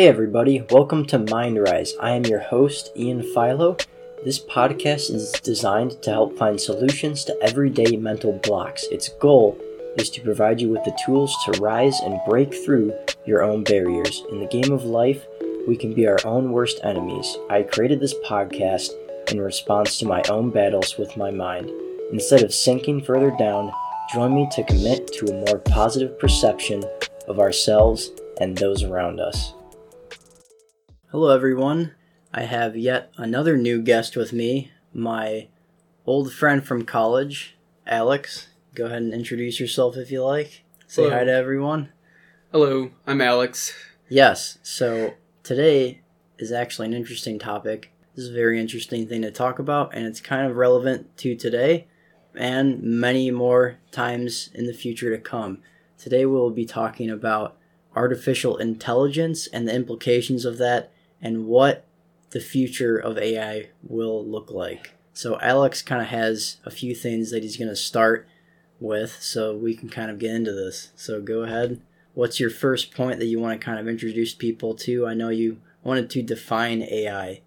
Hey everybody, welcome to MindRise. I am your host, Ian Philo. This podcast is designed to help find solutions to everyday mental blocks. Its goal is to provide you with the tools to rise and break through your own barriers. In the game of life, we can be our own worst enemies. I created this podcast in response to my own battles with my mind. Instead of sinking further down, join me to commit to a more positive perception of ourselves and those around us. Hello, everyone. I have yet another new guest with me, my old friend from college, Alex. Go ahead and introduce yourself if you like. Say Hello. hi to everyone. Hello, I'm Alex. Yes, so today is actually an interesting topic. This is a very interesting thing to talk about, and it's kind of relevant to today and many more times in the future to come. Today we'll be talking about artificial intelligence and the implications of that and what the future of AI will look like. So, Alex kind of has a few things that he's going to start with, so we can kind of get into this. So, go ahead. What's your first point that you want to kind of introduce people to? I know you wanted to define AI.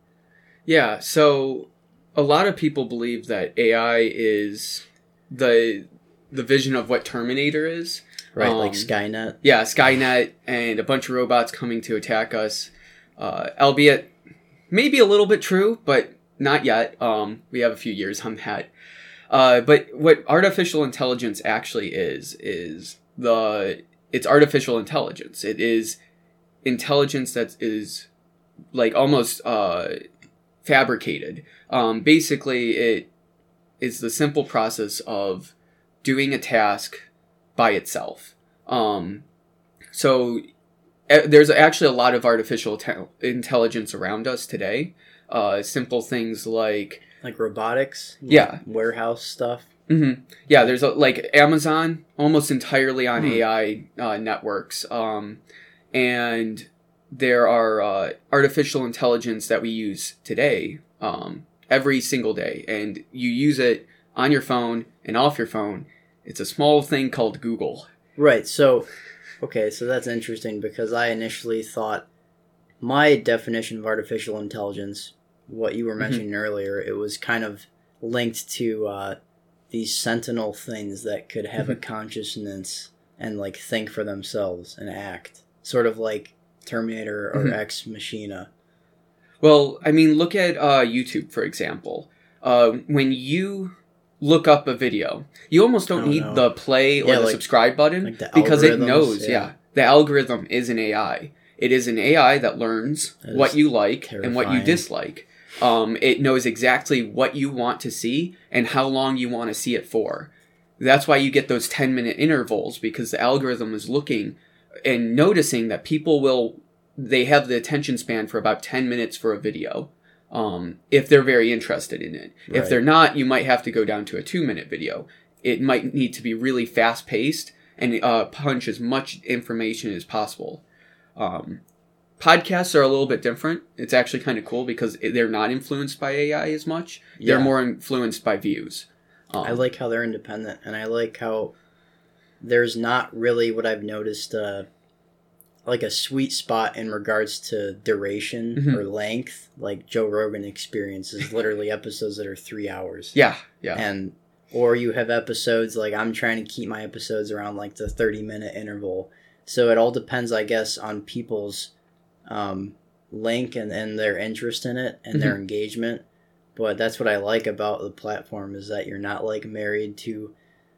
Yeah, so a lot of people believe that AI is the the vision of what Terminator is. Right, like Um, Skynet. Yeah, Skynet and a bunch of robots coming to attack us. Uh, albeit maybe a little bit true, but not yet. Um, we have a few years on that. Uh, but what artificial intelligence actually is is the it's artificial intelligence. It is intelligence that is like almost uh, fabricated. Um, basically, it is the simple process of doing a task by itself. Um, so there's actually a lot of artificial te- intelligence around us today. Uh, simple things like Like robotics. like Yeah. Warehouse stuff. hmm Yeah, there's a, like Amazon almost entirely on Hmm. AI uh, networks, um, and there are uh, artificial intelligence that we use today um, every single day, and you use it on your phone and off your phone. It's a small thing called Google. Right. So, okay, so that's interesting because I initially thought my definition of artificial intelligence, what you were mentioning earlier, it was kind of linked to uh, these sentinel things that could have a consciousness and like think for themselves and act, sort of like Terminator or Mhm. Ex Machina. Well, I mean, look at uh, YouTube for example. Uh, when you look up a video, you almost don't Oh, need the play or Yeah, the like- subscribe button like the because it knows. yeah. Yeah. the algorithm is an AI. It is an AI that learns That what you like and what you dislike. Um, it knows exactly what you want to see and how long you want to see it for. That's why you get those 10 minute intervals because the algorithm is looking and noticing that people will they have the attention span for about 10 minutes for a video um, if they're very interested in it. If they're not you might have to go down to a two minute video. It might need to be really fast paced and uh, punch as much information as possible. Um, podcasts are a little bit different. It's actually kind of cool because they're not influenced by ai as much. They're more influenced by views. Um, I like how they're independent, and I like how there's not really what I've noticed, uh, like a sweet spot in regards to duration Mhm. or length. Like Joe Rogan experiences literally episodes that are three hours. yeah yeah And or you have episodes like I'm trying to keep my episodes around like the 30 minute interval. So it all depends, I guess, on people's um, link and, and their interest in it and their engagement. But that's what I like about the platform is that you're not like married to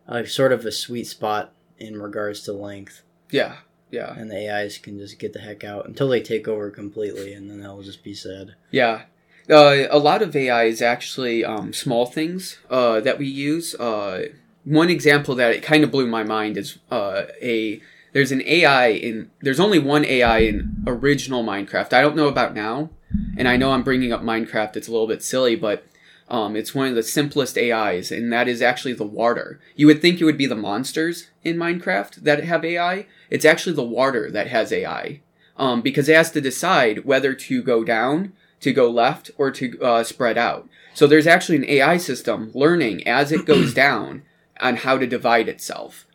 a sort of a sweet spot in regards to length. yeah yeah And the AIs can just get the heck out until they take over completely and then that will just be sad. Yeah. Uh, a lot of AI is actually um, small things uh, that we use. Uh, one example that it kind of blew my mind is uh, a there's an AI in there's only one AI in original Minecraft. I don't know about now, and I know I'm bringing up Minecraft. It's a little bit silly, but um, it's one of the simplest AIs, and that is actually the water. You would think it would be the monsters in Minecraft that have AI. It's actually the water that has AI, um, because it has to decide whether to go down, to go left, or to uh, spread out. So there's actually an AI system learning as it goes down on how to divide itself.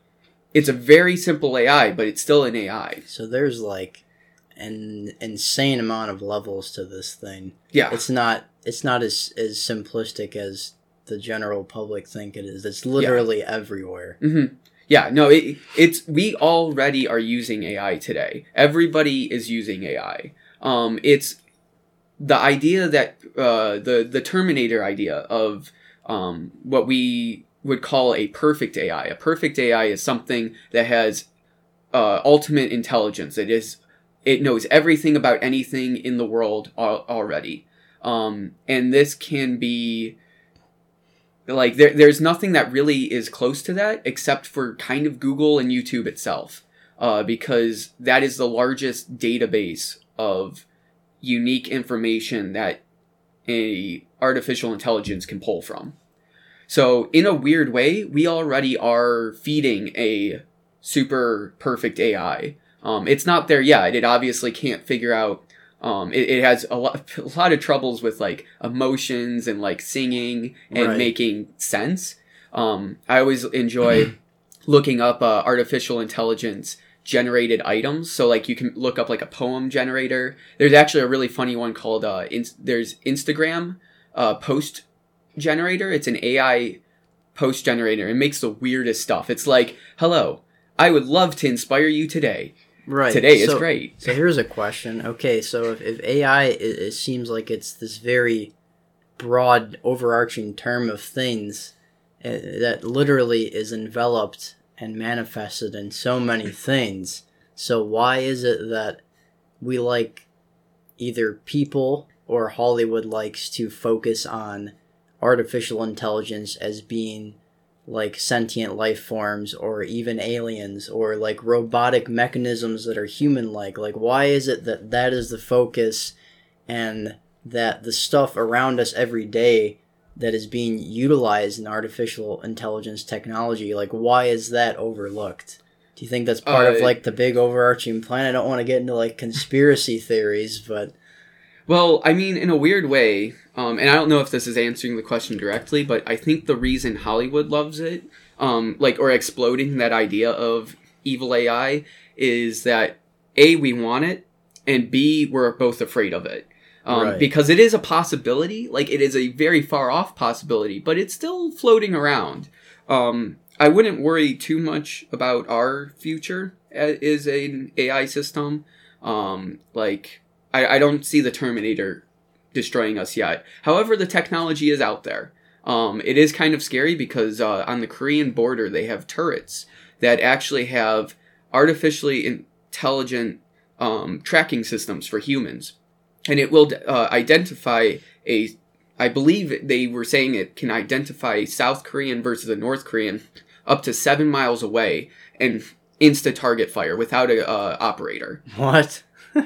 It's a very simple AI, but it's still an AI. So there's like an insane amount of levels to this thing. Yeah. It's not it's not as as simplistic as the general public think it is. It's literally everywhere. hmm Yeah, no, it, it's we already are using AI today. Everybody is using AI. Um, it's the idea that uh, the the Terminator idea of um, what we would call a perfect AI. A perfect AI is something that has uh, ultimate intelligence. It is it knows everything about anything in the world al- already. Um, and this can be like there, there's nothing that really is close to that except for kind of Google and YouTube itself, uh, because that is the largest database of unique information that a artificial intelligence can pull from. So in a weird way, we already are feeding a super perfect AI. Um, it's not there yet. It obviously can't figure out. Um, it, it has a lot, a lot of troubles with like emotions and like singing and Right. making sense. Um, I always enjoy looking up uh, artificial intelligence generated items. So like you can look up like a poem generator. There's actually a really funny one called uh, in- there's Instagram uh, post generator. It's an AI post generator. It makes the weirdest stuff. It's like, hello, I would love to inspire you today. Right. Today is so, great. So here's a question. Okay, so if, if AI, it, it seems like it's this very broad, overarching term of things uh, that literally is enveloped and manifested in so many things. So why is it that we like either people or Hollywood likes to focus on artificial intelligence as being like sentient life forms or even aliens or like robotic mechanisms that are human like like why is it that that is the focus and that the stuff around us every day that is being utilized in artificial intelligence technology like why is that overlooked? Do you think that's part of Uh, like the big overarching plan? I don't want to get into like conspiracy theories but Well, I mean, in a weird way, um, and I don't know if this is answering the question directly, but I think the reason Hollywood loves it, um, like, or exploding that idea of evil AI, is that A, we want it, and B, we're both afraid of it. Um, Right. Because it is a possibility, like, it is a very far off possibility, but it's still floating around. Um, I wouldn't worry too much about our future as is an AI system. Um, like, I, I don't see the Terminator destroying us yet. However, the technology is out there. Um, it is kind of scary because uh, on the Korean border they have turrets that actually have artificially intelligent um, tracking systems for humans, and it will uh, identify a. I believe they were saying it can identify South Korean versus a North Korean up to seven miles away and insta target fire without a uh, operator what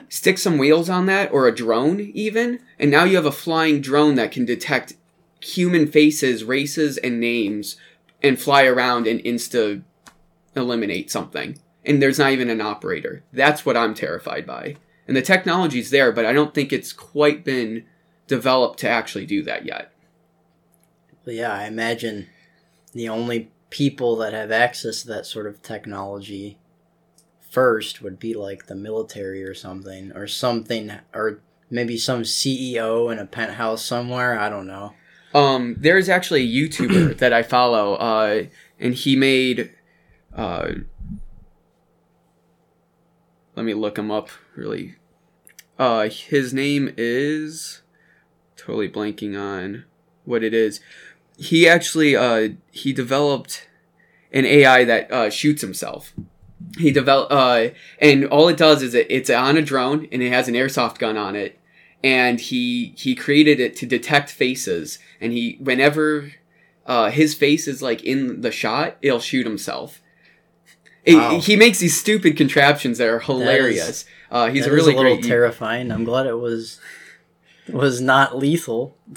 stick some wheels on that or a drone even and now you have a flying drone that can detect human faces races and names and fly around and insta eliminate something. And there's not even an operator. That's what i'm terrified by. And the technology's there but i don't think it's quite been developed to actually do that yet. Yeah, I imagine the only people that have access to that sort of technology first would be like the military or something, or something, or maybe some CEO in a penthouse somewhere. I don't know. Um, there's actually a YouTuber that I follow, uh, and he made, uh, let me look him up really. Uh, his name is totally blanking on what it is. He actually, uh, he developed an AI that uh, shoots himself. He developed, uh, and all it does is it, it's on a drone and it has an airsoft gun on it, and he he created it to detect faces and he whenever uh, his face is like in the shot it'll shoot himself It- Wow. he makes these stupid contraptions that are hilarious uh, he's That a is really a little great terrifying. I'm glad it was was not lethal.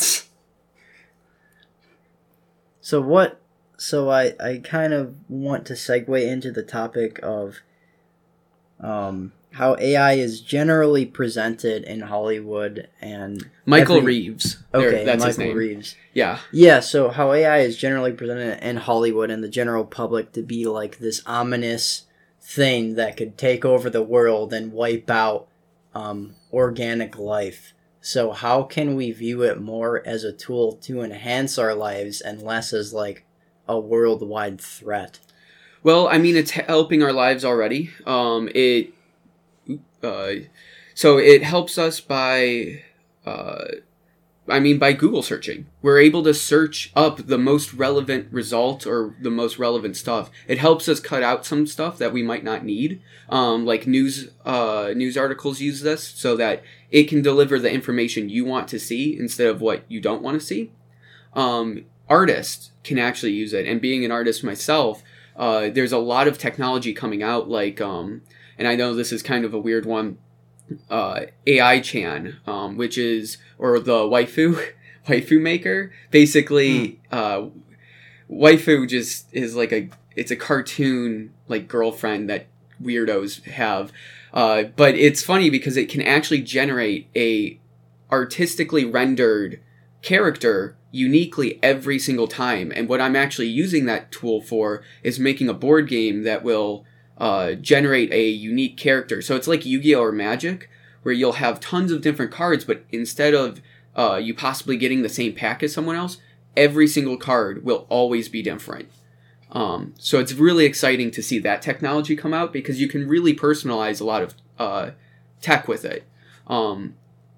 so what? So I I kind of want to segue into the topic of um how AI is generally presented in Hollywood and michael every- reeves Okay, that's Michael his name Reeves. yeah Yeah, so how AI is generally presented in Hollywood and the general public to be like this ominous thing that could take over the world and wipe out um, organic life. So how can we view it more as a tool to enhance our lives and less as like a worldwide threat? Well, I mean, it's helping our lives already. Um, it, uh, so it helps us by, uh, I mean, by Google searching. We're able to search up the most relevant result or the most relevant stuff. It helps us cut out some stuff that we might not need. Um, like news, uh, news articles use this so that it can deliver the information you want to see instead of what you don't want to see. Um, artists can actually use it, and being an artist myself, uh, there's a lot of technology coming out, like, um, and I know this is kind of a weird one, uh, AI Chan, um, which is, or the waifu, waifu maker. Basically, uh, waifu just is like a, it's a cartoon, like, girlfriend that weirdos have. Uh, but it's funny because it can actually generate a artistically rendered character uniquely every single time. And what I'm actually using that tool for is making a board game that will uh, generate a unique character. So it's like Yu Gi Oh! or Magic, where you'll have tons of different cards, but instead of uh, you possibly getting the same pack as someone else, every single card will always be different. Um, so it's really exciting to see that technology come out because you can really personalize a lot of uh, tech with it. Um,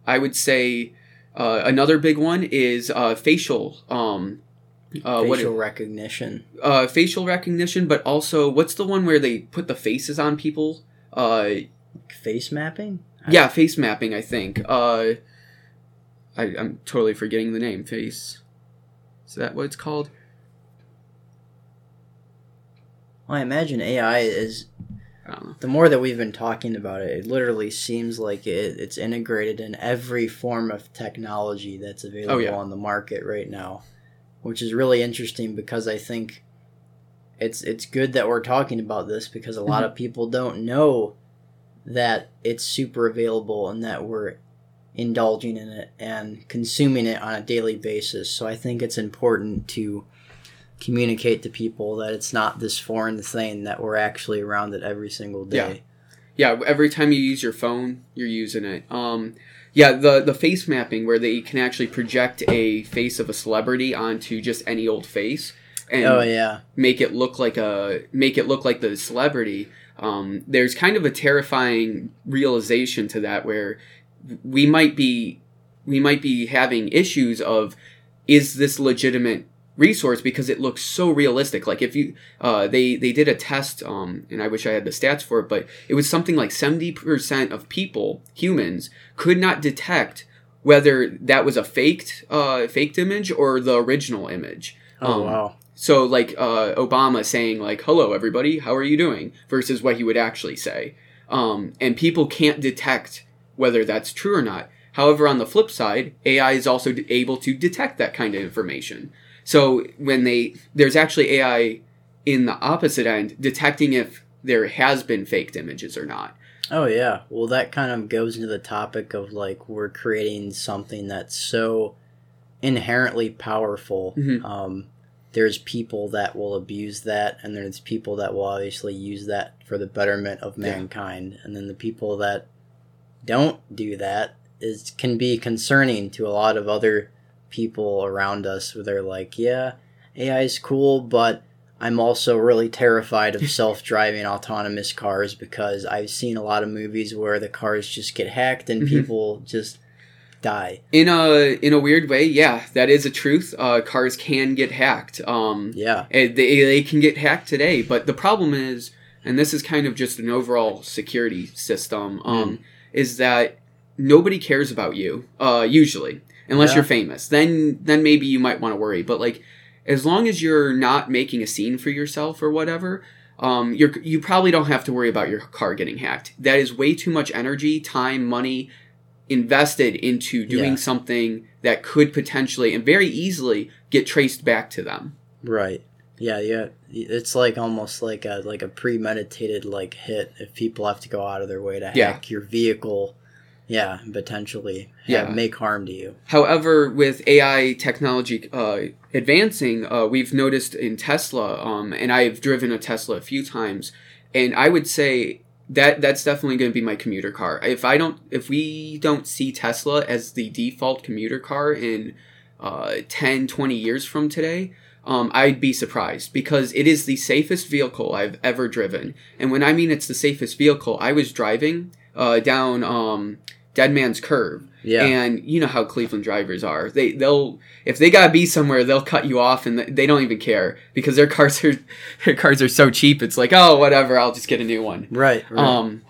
I would say uh, another big one is uh, facial. Um, uh, facial what, recognition. Uh, facial recognition, but also what's the one where they put the faces on people? Uh, Face mapping. yeah, face mapping. I think. Uh, I, I'm totally forgetting the name. Face. Is that what it's called? Well, I imagine AI is I don't know. the more that we've been talking about it, it literally seems like it, it's integrated in every form of technology that's available Oh, yeah. on the market right now, which is really interesting because I think it's it's good that we're talking about this because a Mm-hmm. lot of people don't know that it's super available and that we're indulging in it and consuming it on a daily basis. So I think it's important to communicate to people that it's not this foreign thing that we're actually around it every single day. Yeah, yeah every time you use your phone, you're using it. Um, yeah, the the face mapping where they can actually project a face of a celebrity onto just any old face and Oh yeah. make it look like a make it look like the celebrity. Um, there's kind of a terrifying realization to that where we might be we might be having issues of is this legitimate resource because it looks so realistic like if you uh, they they did a test um, and i wish i had the stats for it but it was something like 70% of people humans could not detect whether that was a faked uh, faked image or the original image Oh Um, wow. so like uh, Obama saying like "Hello everybody, how are you doing?" versus what he would actually say, um, and people can't detect whether that's true or not. However, on the flip side, AI is also able to detect that kind of information. So when they there's actually AI in the opposite end detecting if there has been faked images or not. Oh yeah. Well, that kind of goes into the topic of like we're creating something that's so inherently powerful. Mhm. Um, there's people that will abuse that, and there's people that will obviously use that for the betterment of Yeah. mankind, and then the people that don't do that is can be concerning to a lot of other people around us. Where they're like, "Yeah, AI is cool, but." I'm also really terrified of self-driving autonomous cars because I've seen a lot of movies where the cars just get hacked and Mhm. people just die. In a in a weird way, yeah, that is a truth. Uh, cars can get hacked. Um, Yeah. They, they can get hacked today but the problem is and this is kind of just an overall security system um, is that nobody cares about you uh, usually unless Yeah. you're famous then then maybe you might want to worry but like as long as you're not making a scene for yourself or whatever um, you're, you probably don't have to worry about your car getting hacked that is way too much energy time money invested into doing Yeah. something that could potentially and very easily get traced back to them Right. Yeah, yeah. It's like almost like a like a premeditated like hit if people have to go out of their way to Yeah. hack your vehicle. Yeah, potentially Yeah. have, make harm to you. However, with AI technology uh, advancing, uh, we've noticed in Tesla, um, and I've driven a Tesla a few times, and I would say that that's definitely going to be my commuter car. If I don't, if we don't see Tesla as the default commuter car in uh, 10, 20 years from today, um, I'd be surprised because it is the safest vehicle I've ever driven. And when I mean it's the safest vehicle, I was driving uh, down um, Dead Man's Curve. Yeah. And you know how Cleveland drivers are. They they'll if they gotta be somewhere, they'll cut you off, and they don't even care because their cars are their cars are so cheap. It's like oh whatever, I'll just get a new one. Right. right. Um,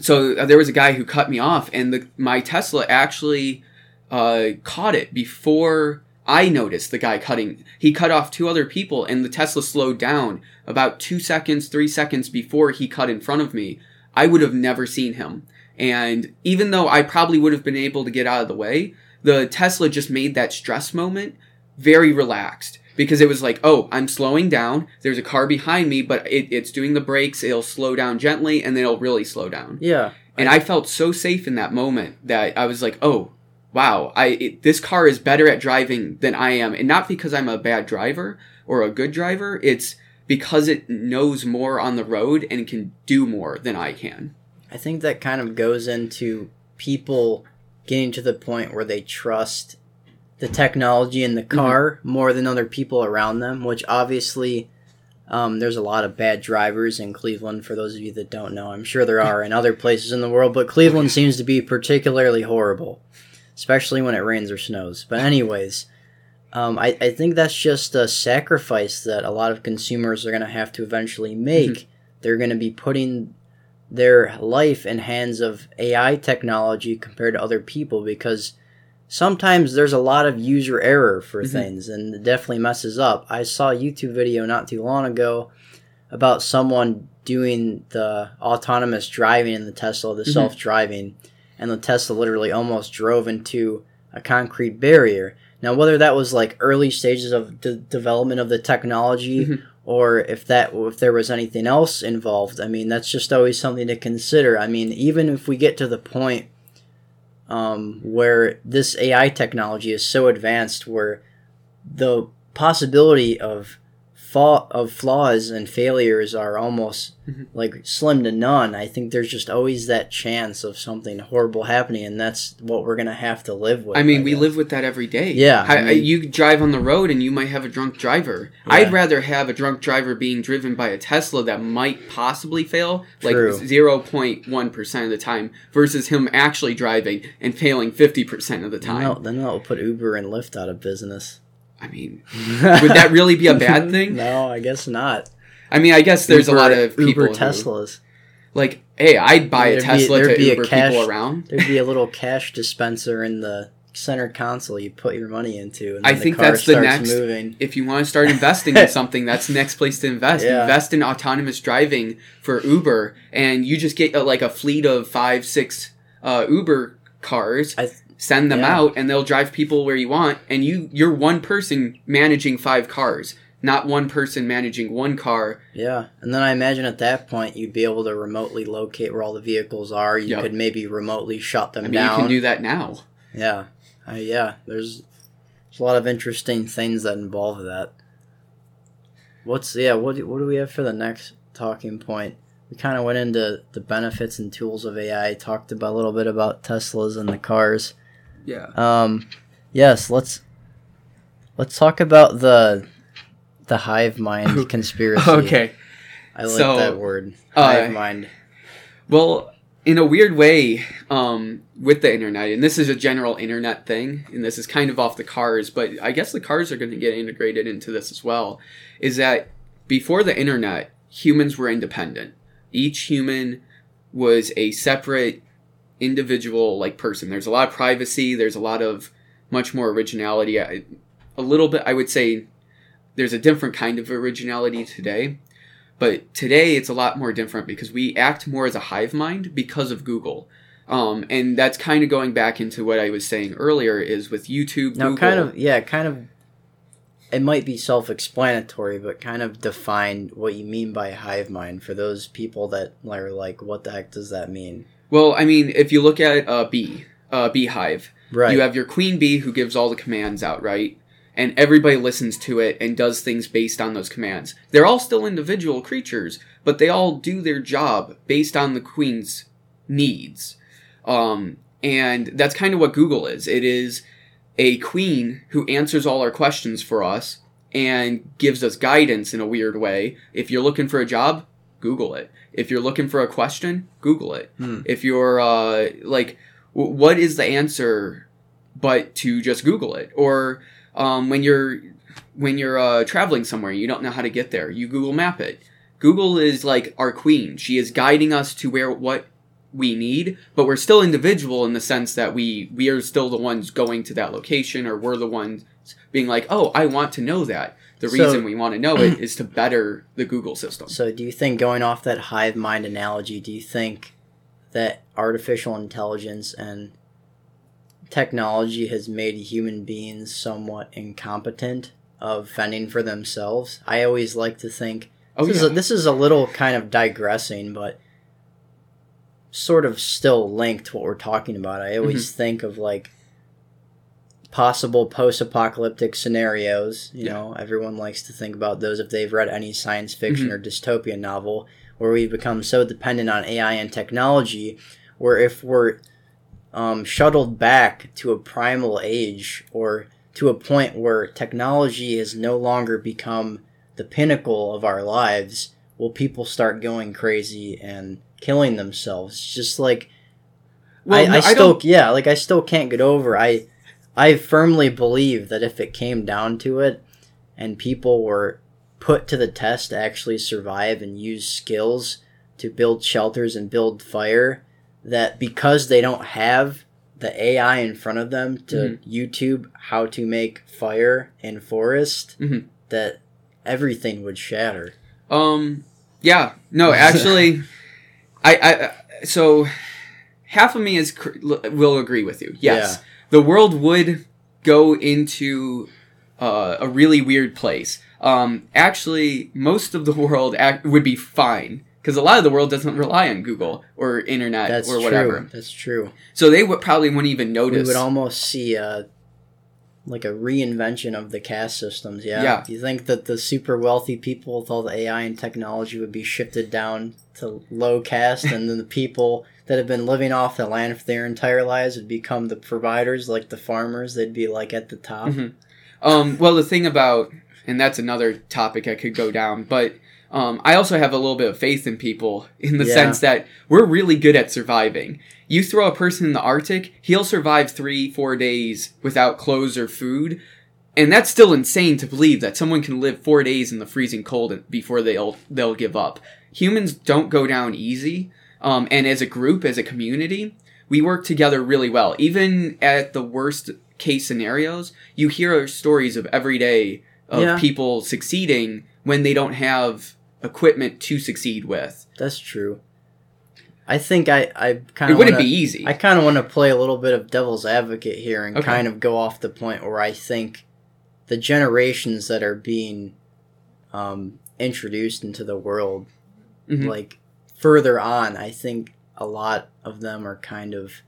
so uh, there was a guy who cut me off, and the my Tesla actually uh, caught it before I noticed the guy cutting. He cut off two other people, and the Tesla slowed down about two seconds, three seconds before he cut in front of me. I would have never seen him. And even though I probably would have been able to get out of the way, the Tesla just made that stress moment very relaxed because it was like, oh, I'm slowing down. There's a car behind me, but it, it's doing the brakes. It'll slow down gently and then it'll really slow down. yeah. And I felt so safe in that moment that I was like, oh, wow, I it, this car is better at driving than I am, and not because I'm a bad driver or a good driver. It's because it knows more on the road and can do more than I can. I think that kind of goes into people getting to the point where they trust the technology in the car more than other people around them, which obviously um, there's a lot of bad drivers in Cleveland, for those of you that don't know. I'm sure there are in other places in the world, but Cleveland seems to be particularly horrible, especially when it rains or snows. But, anyways, um, I, I think that's just a sacrifice that a lot of consumers are going to have to eventually make. They're going to be putting their life in hands of AI technology compared to other people because sometimes there's a lot of user error for Mhm. things and it definitely messes up. I saw a YouTube video not too long ago about someone doing the autonomous driving in the Tesla, the Mhm. self-driving, and the Tesla literally almost drove into a concrete barrier. Now, whether that was like early stages of the development of the technology, Mhm. Or if that if there was anything else involved, I mean, that's just always something to consider. I mean, even if we get to the point um, where this AI technology is so advanced, where the possibility of fa- of flaws and failures are almost Mhm. like slim to none. I think there's just always that chance of something horrible happening, and that's what we're gonna have to live with. I mean, we live with that every day. Yeah, I, I mean- you drive on the road and you might have a drunk driver. Yeah. I'd rather have a drunk driver being driven by a Tesla that might possibly fail, like 0.1% of the time, versus him actually driving and failing 50% of the time. then that'll put Uber and Lyft out of business. I mean, would that really be a bad thing? no, I guess not. I mean, I guess there's Uber- a lot of people Uber who- Teslas. like, hey, I'd buy a There'd be- Tesla there'd to be a Uber cash- people around. There'd be a little cash dispenser in the center console you put your money into, and I think the car that's the next- moving. if you want to start investing in something, that's the next place to invest. Yeah. Invest in autonomous driving for Uber, and you just get uh, like a fleet of five, six uh, Uber cars. I- send them yeah. out, and they'll drive people where you want. And you, you're one person managing five cars, not one person managing one car. Yeah, and then I imagine at that point you'd be able to remotely locate where all the vehicles are. You Yep. could maybe remotely shut them I mean, down. you can do that now. Yeah, uh, yeah. There's, there's a lot of interesting things that involve that. What's yeah? What do, what do we have for the next talking point? We kind of went into the benefits and tools of AI. Talked about a little bit about Teslas and the cars. Yeah. Um, yes, let's let's talk about the the hive mind conspiracy. Okay. I like so, that word. uh, Hive mind. Well, in a weird way, um, with the internet, and this is a general internet thing, and this is kind of off the cars, but I guess the cars are going to get integrated into this as well. Is that before the internet, humans were independent. Each human was a separate individual like person. There's a lot of privacy. There's a lot of much more originality. I- A little bit, I would say, there's a different kind of originality today. But today it's a lot more different because we act more as a hive mind because of Google. Um, and that's kind of going back into what I was saying earlier is with YouTube, Now, Google. kind of, yeah, kind of. It might be self-explanatory, but kind of define what you mean by hive mind for those people that are like, "What the heck does that mean?" Well, I mean, if you look at a bee, a beehive, Right. you have your queen bee who gives all the commands out, right? and everybody listens to it and does things based on those commands. They're all still individual creatures, but they all do their job based on the queen's needs. Um, and that's kind of what Google is. It is a queen who answers all our questions for us and gives us guidance in a weird way. If you're looking for a job, Google it. If you're looking for a question, Google it. Hmm. If you're uh, like, w- what is the answer, but to just Google it? Or um, when you're when you're uh, traveling somewhere, you don't know how to get there, you Google Map it. Google is like our queen. She is guiding us to where what we need, but we're still individual in the sense that we we are still the ones going to that location, or we're the ones being like, oh, I want to know that. The So- reason we want to know it is to better the Google system. So, do you think, going off that hive mind analogy, do you think that artificial intelligence and technology has made human beings somewhat incompetent of fending for themselves? I always like to think Oh this, yeah. is a, this is a little kind of digressing, but sort of still linked to what we're talking about. I always Mm-hmm. think of like possible post-apocalyptic scenarios. You Yeah. know, everyone likes to think about those if they've read any science fiction Mm-hmm. or dystopian novel, where we've become so dependent on AI and technology, where if we're um, shuttled back to a primal age or to a point where technology has no longer become the pinnacle of our lives, will people start going crazy and killing themselves? Just like well, I, no, I still, don't- yeah, like I still can't get over. I, I firmly believe that if it came down to it, and people were put to the test to actually survive and use skills to build shelters and build fire, that because they don't have the AI in front of them to Mm-hmm. YouTube how to make fire in forest, Mhm. that everything would shatter. Um. Yeah. No. Actually, I. I. So, half of me is cr- will agree with you. Yes, the world would go into uh, a really weird place. Um. Actually, most of the world ac- would be fine because a lot of the world doesn't rely on Google or internet That's or whatever. true. That's true. So they would probably wouldn't even notice. we would almost see a like a reinvention of the caste systems. Yeah. Yeah. Do you think that the super wealthy people with all the AI and technology would be shifted down to low caste, and then the people that have been living off the land for their entire lives would become the providers, like the farmers? They'd be like at the top. Mhm. Um, well, the thing about, and that's another topic I could go down, but um, I also have a little bit of faith in people in the Yeah. sense that we're really good at surviving. You throw a person in the Arctic, he'll survive three, four days without clothes or food. And that's still insane to believe that someone can live four days in the freezing cold before they'll they'll give up. Humans don't go down easy, um, and as a group, as a community, we work together really well. Even at the worst case scenarios, you hear stories of every day of Yeah. people succeeding when they don't have equipment to succeed with. That's true. I think I I kind of. It wouldn't be easy. I kind of want to play a little bit of devil's advocate here and Okay. kind of go off the point where I think the generations that are being um, introduced into the world, Mhm. like further on, I think a lot of them are kind of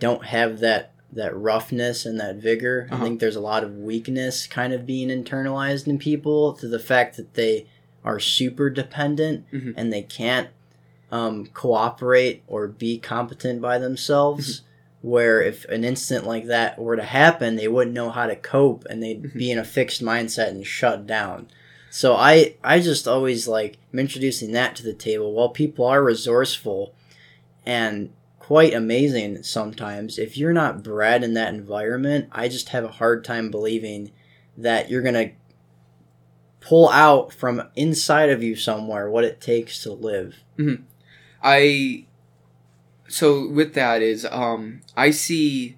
don't have that that roughness and that vigor. Uh-huh. I think there's a lot of weakness kind of being internalized in people to the fact that they are super dependent Mhm. and they can't um, cooperate or be competent by themselves. Where if an incident like that were to happen, they wouldn't know how to cope and they'd Mhm. be in a fixed mindset and shut down. So I I just always like I'm introducing that to the table. While people are resourceful and quite amazing sometimes, if you're not bred in that environment, I just have a hard time believing that you're gonna pull out from inside of you somewhere what it takes to live. I so with that is um I see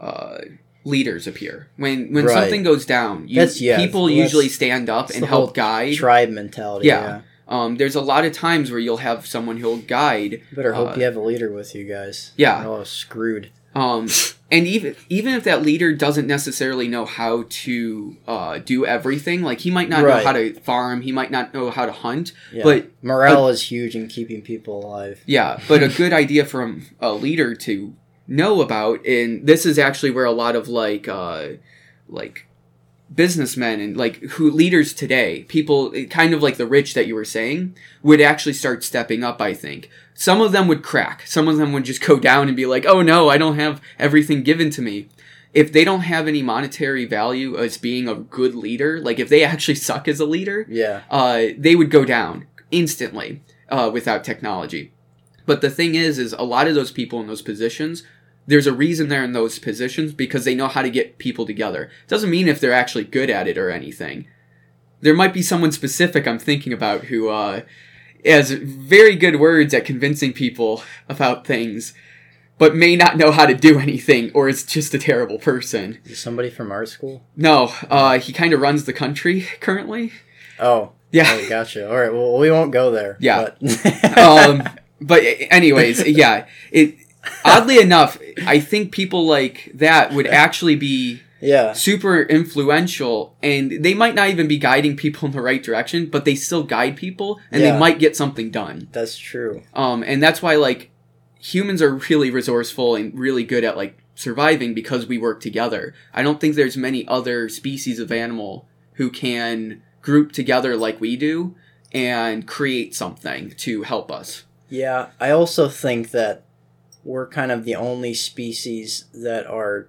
uh leaders appear when when Right. something goes down. You, That's- yeah, people that's- usually stand up and help guide. Tribe mentality. Yeah. Yeah. um, there's a lot of times where you'll have someone who'll guide. Better hope Uh, you have a leader with you guys. Yeah. Oh, screwed. Um, and even even if that leader doesn't necessarily know how to uh, do everything, like he might not know how to farm, he might not know how to hunt, Yeah. but morale is huge in keeping people alive. Yeah, but a good idea from a leader to know about, and this is actually where a lot of like, uh, like businessmen and like who leaders today, people kind of like the rich that you were saying, would actually start stepping up, I think. Some of them would crack. Some of them would just go down and be like, "Oh no, I don't have everything given to me." If they don't have any monetary value as being a good leader, like if they actually suck as a leader, Yeah. uh, they would go down instantly uh, without technology. But the thing is, is a lot of those people in those positions, there's a reason they're in those positions because they know how to get people together. Doesn't mean if they're actually good at it or anything. There might be someone specific I'm thinking about who uh, has very good words at convincing people about things, but may not know how to do anything, or is just a terrible person. Is somebody from art school? No, uh, he kind of runs the country currently. Oh. Yeah. Oh, gotcha. All right. Well, we won't go there. Yeah. But um, but anyways, yeah. It oddly enough, I think people like that would actually be yeah. super influential, and they might not even be guiding people in the right direction, but they still guide people, and Yeah. they might get something done. That's true. Um, and that's why like humans are really resourceful and really good at like surviving because we work together. I don't think there's many other species of animal who can group together like we do and create something to help us. Yeah, I also think that we're kind of the only species that are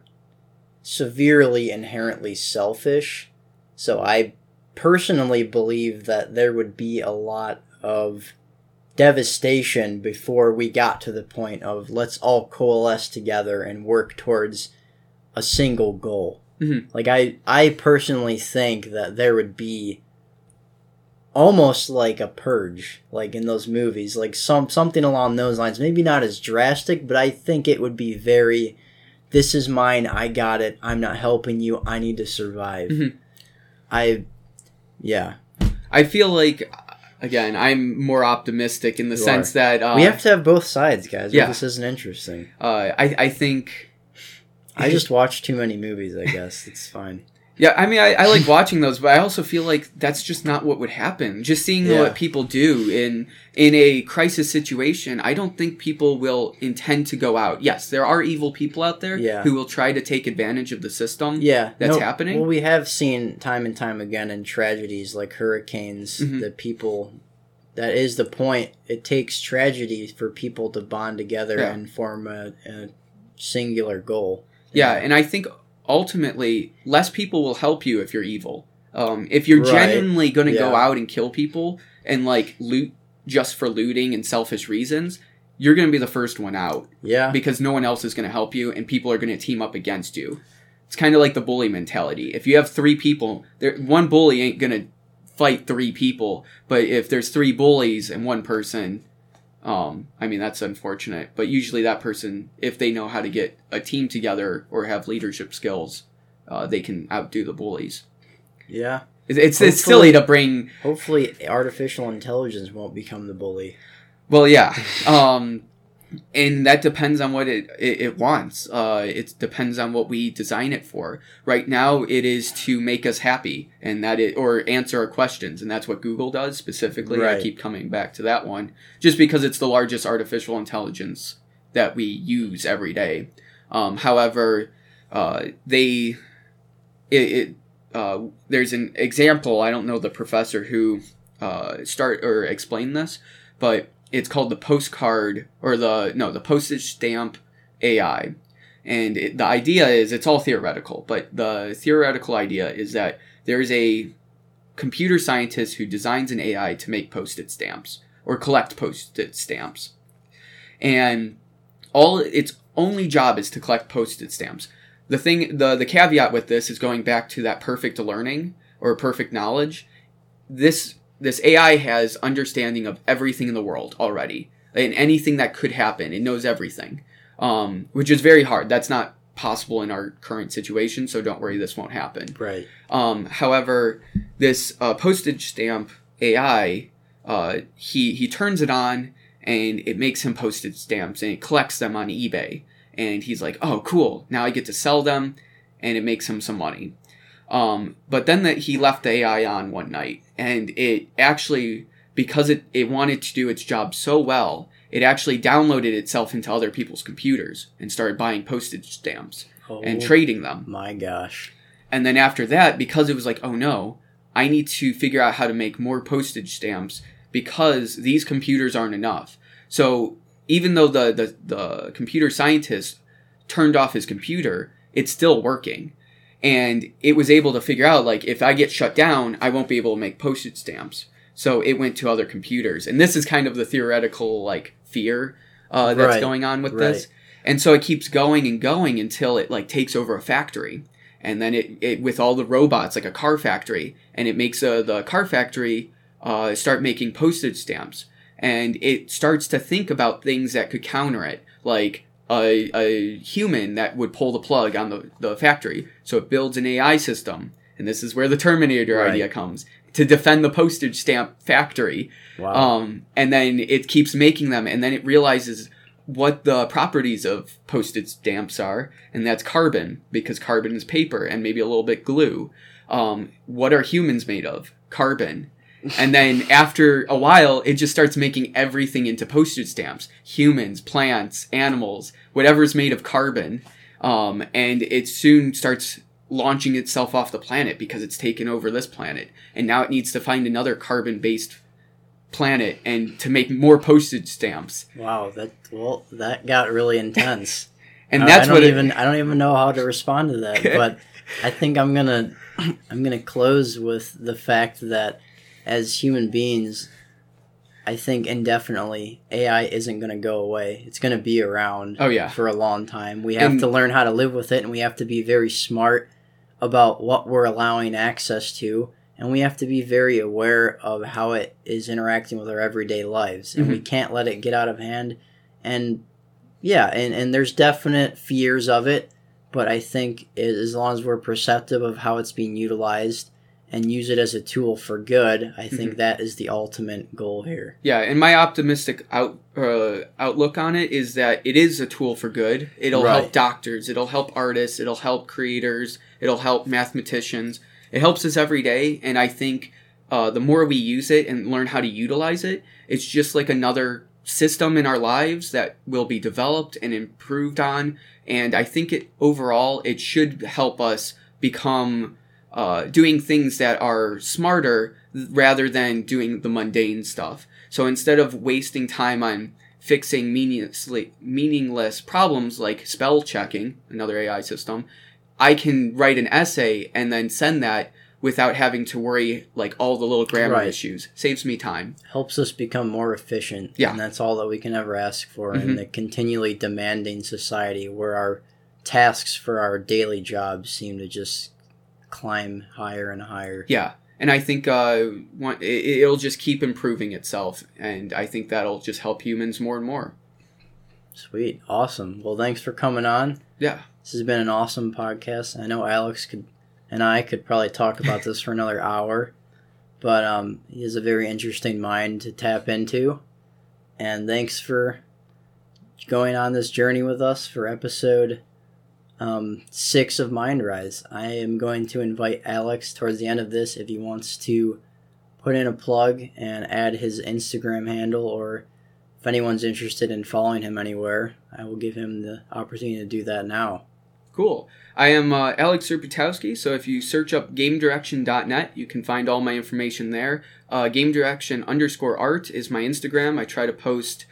severely inherently selfish. So I personally believe that there would be a lot of devastation before we got to the point of let's all coalesce together and work towards a single goal. Mhm. Like I I personally think that there would be almost like a purge like in those movies like some something along those lines. Maybe not as drastic but i think it would be very this is mine i got it i'm not helping you i need to survive. Mhm. i yeah. I feel like again, I'm more optimistic in the You sense that uh, we have to have both sides guys. Yeah. this isn't interesting. Uh, I I think i just watch too many movies i guess. It's fine Yeah, I mean, I, I like watching those, but I also feel like that's just not what would happen. Just seeing Yeah. what people do in in a crisis situation, I don't think people will intend to go out. Yes, there are evil people out there Yeah. who will try to take advantage of the system. yeah That's no, happening? well we have seen time and time again in tragedies like hurricanes Mhm. that people that is the point it takes tragedy for people to bond together Yeah. and form a, a singular goal Yeah, and I think ultimately less people will help you if you're evil. Um, if you're Right. genuinely going to go out and kill people and like loot just for looting and selfish reasons, you're going to be the first one out. yeah because no one else is going to help you and people are going to team up against you. It's kind of like the bully mentality. If you have three people, there one bully ain't going to fight three people, but if there's three bullies and one person um I mean that's unfortunate, but usually that person if they know how to get a team together or have leadership skills, uh, they can outdo the bullies. yeah It's it's, it's silly to bring hopefully artificial intelligence won't become the bully Well, yeah. Um, and that depends on what it, it, it wants. Uh, it depends on what we design it for. Right now, it is to make us happy and that it, or answer our questions. And that's what Google does specifically. I keep coming back to that one just because it's the largest artificial intelligence that we use every day. Um, however, uh, they, it, it uh, there's an example. I don't know the professor who uh, start or explained this, but it's called the postcard or the no the postage stamp AI, and it, the idea is it's all theoretical, but the theoretical idea is that there's a computer scientist who designs an AI to make postage stamps or collect postage stamps, and all its only job is to collect postage stamps. The thing, the the caveat with this is going back to that perfect learning or perfect knowledge. This this AI has understanding of everything in the world already, and anything that could happen. It knows everything, um, which is very hard. That's not possible in our current situation, so don't worry, this won't happen. right Um, however, this uh, postage stamp AI, uh, he he turns it on and it makes him postage stamps and it collects them on eBay. And he's like, "Oh, cool! Now I get to sell them," and it makes him some money. Um, but then that he left the AI on one night, and it actually because it it wanted to do its job so well, it actually downloaded itself into other people's computers and started buying postage stamps oh and trading them. my gosh And then after that, because it was like, oh no, I need to figure out how to make more postage stamps because these computers aren't enough. So even though the, the, the computer scientist turned off his computer, it's still working. And it was able to figure out like if I get shut down, I won't be able to make postage stamps. So it went to other computers. And this is kind of the theoretical like fear uh, that's Right, going on with right. this. And so it keeps going and going until it like takes over a factory. And then it, it with all the robots like a car factory and it makes uh, the car factory uh, start making postage stamps. And it starts to think about things that could counter it, like a, a human that would pull the plug on the, the factory. So it builds an AI system. And this is where the Terminator Right. idea comes to defend the postage stamp factory. Wow. Um, and then it keeps making them, and then it realizes what the properties of postage stamps are, and that's carbon, because carbon is paper and maybe a little bit glue. Um, what are humans made of? Carbon. And then after a while, it just starts making everything into postage stamps humans, plants, animals, whatever's made of carbon. Um, and it soon starts launching itself off the planet because it's taken over this planet. And now it needs to find another carbon based planet and to make more postage stamps. wow. That well, that got really intense. And I- that's I don't what it- even I don't even know how to respond to that. But I think I'm gonna I'm gonna close with the fact that as human beings, I think indefinitely AI isn't gonna go away. It's gonna be around Oh yeah. for a long time. We have And- to learn how to live with it, and we have to be very smart about what we're allowing access to, and we have to be very aware of how it is interacting with our everyday lives, and Mm-hmm. we can't let it get out of hand. And yeah, and, and there's definite fears of it, but I think as long as we're perceptive of how it's being utilized and use it as a tool for good, I think Mhm. that is the ultimate goal here. Yeah, and my optimistic out uh, outlook on it is that it is a tool for good. It'll help doctors, it'll help artists, it'll help creators, it'll help mathematicians. It helps us every day, and I think uh, the more we use it and learn how to utilize it, it's just like another system in our lives that will be developed and improved on. And I think it overall it should help us become uh, doing things that are smarter rather than doing the mundane stuff. So instead of wasting time on fixing meaninglessly, meaningless problems like spell checking, another AI system, I can write an essay and then send that without having to worry like all the little grammar Right. issues. Saves me time. helps us become more efficient. Yeah. And that's all that we can ever ask for Mhm. in the continually demanding society where our tasks for our daily jobs seem to just climb higher and higher. Yeah. And I think uh, it, it'll just keep improving itself, and I think that'll just help humans more and more. Sweet. Awesome. Well, thanks for coming on. Yeah. This has been an awesome podcast. I know Alex could and I could probably talk about this for another hour, but um, he has a very interesting mind to tap into. And thanks for going on this journey with us for episode um, six of Mind Rise. I am going to invite Alex towards the end of this if he wants to put in a plug and add his Instagram handle or if anyone's interested in following him anywhere, I will give him the opportunity to do that now. Cool. I am uh, Alex Serputowski, so if you search up gamedirection.net, you can find all my information there. Uh, game direction underscore art is my Instagram. I try to post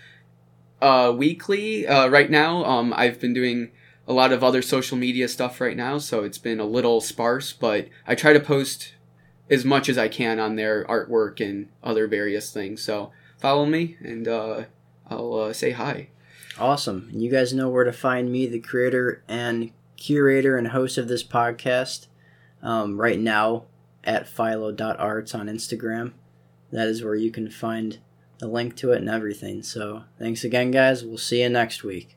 uh, weekly. Uh, right now, um, I've been doing a lot of other social media stuff right now, so it's been a little sparse, but I try to post as much as I can on their artwork and other various things. So follow me, and uh, I'll uh, say hi. Awesome. You guys know where to find me, the creator and curator and host of this podcast, um, right now at philo.arts on Instagram. That is where you can find the link to it and everything. So thanks again, guys. We'll see you next week.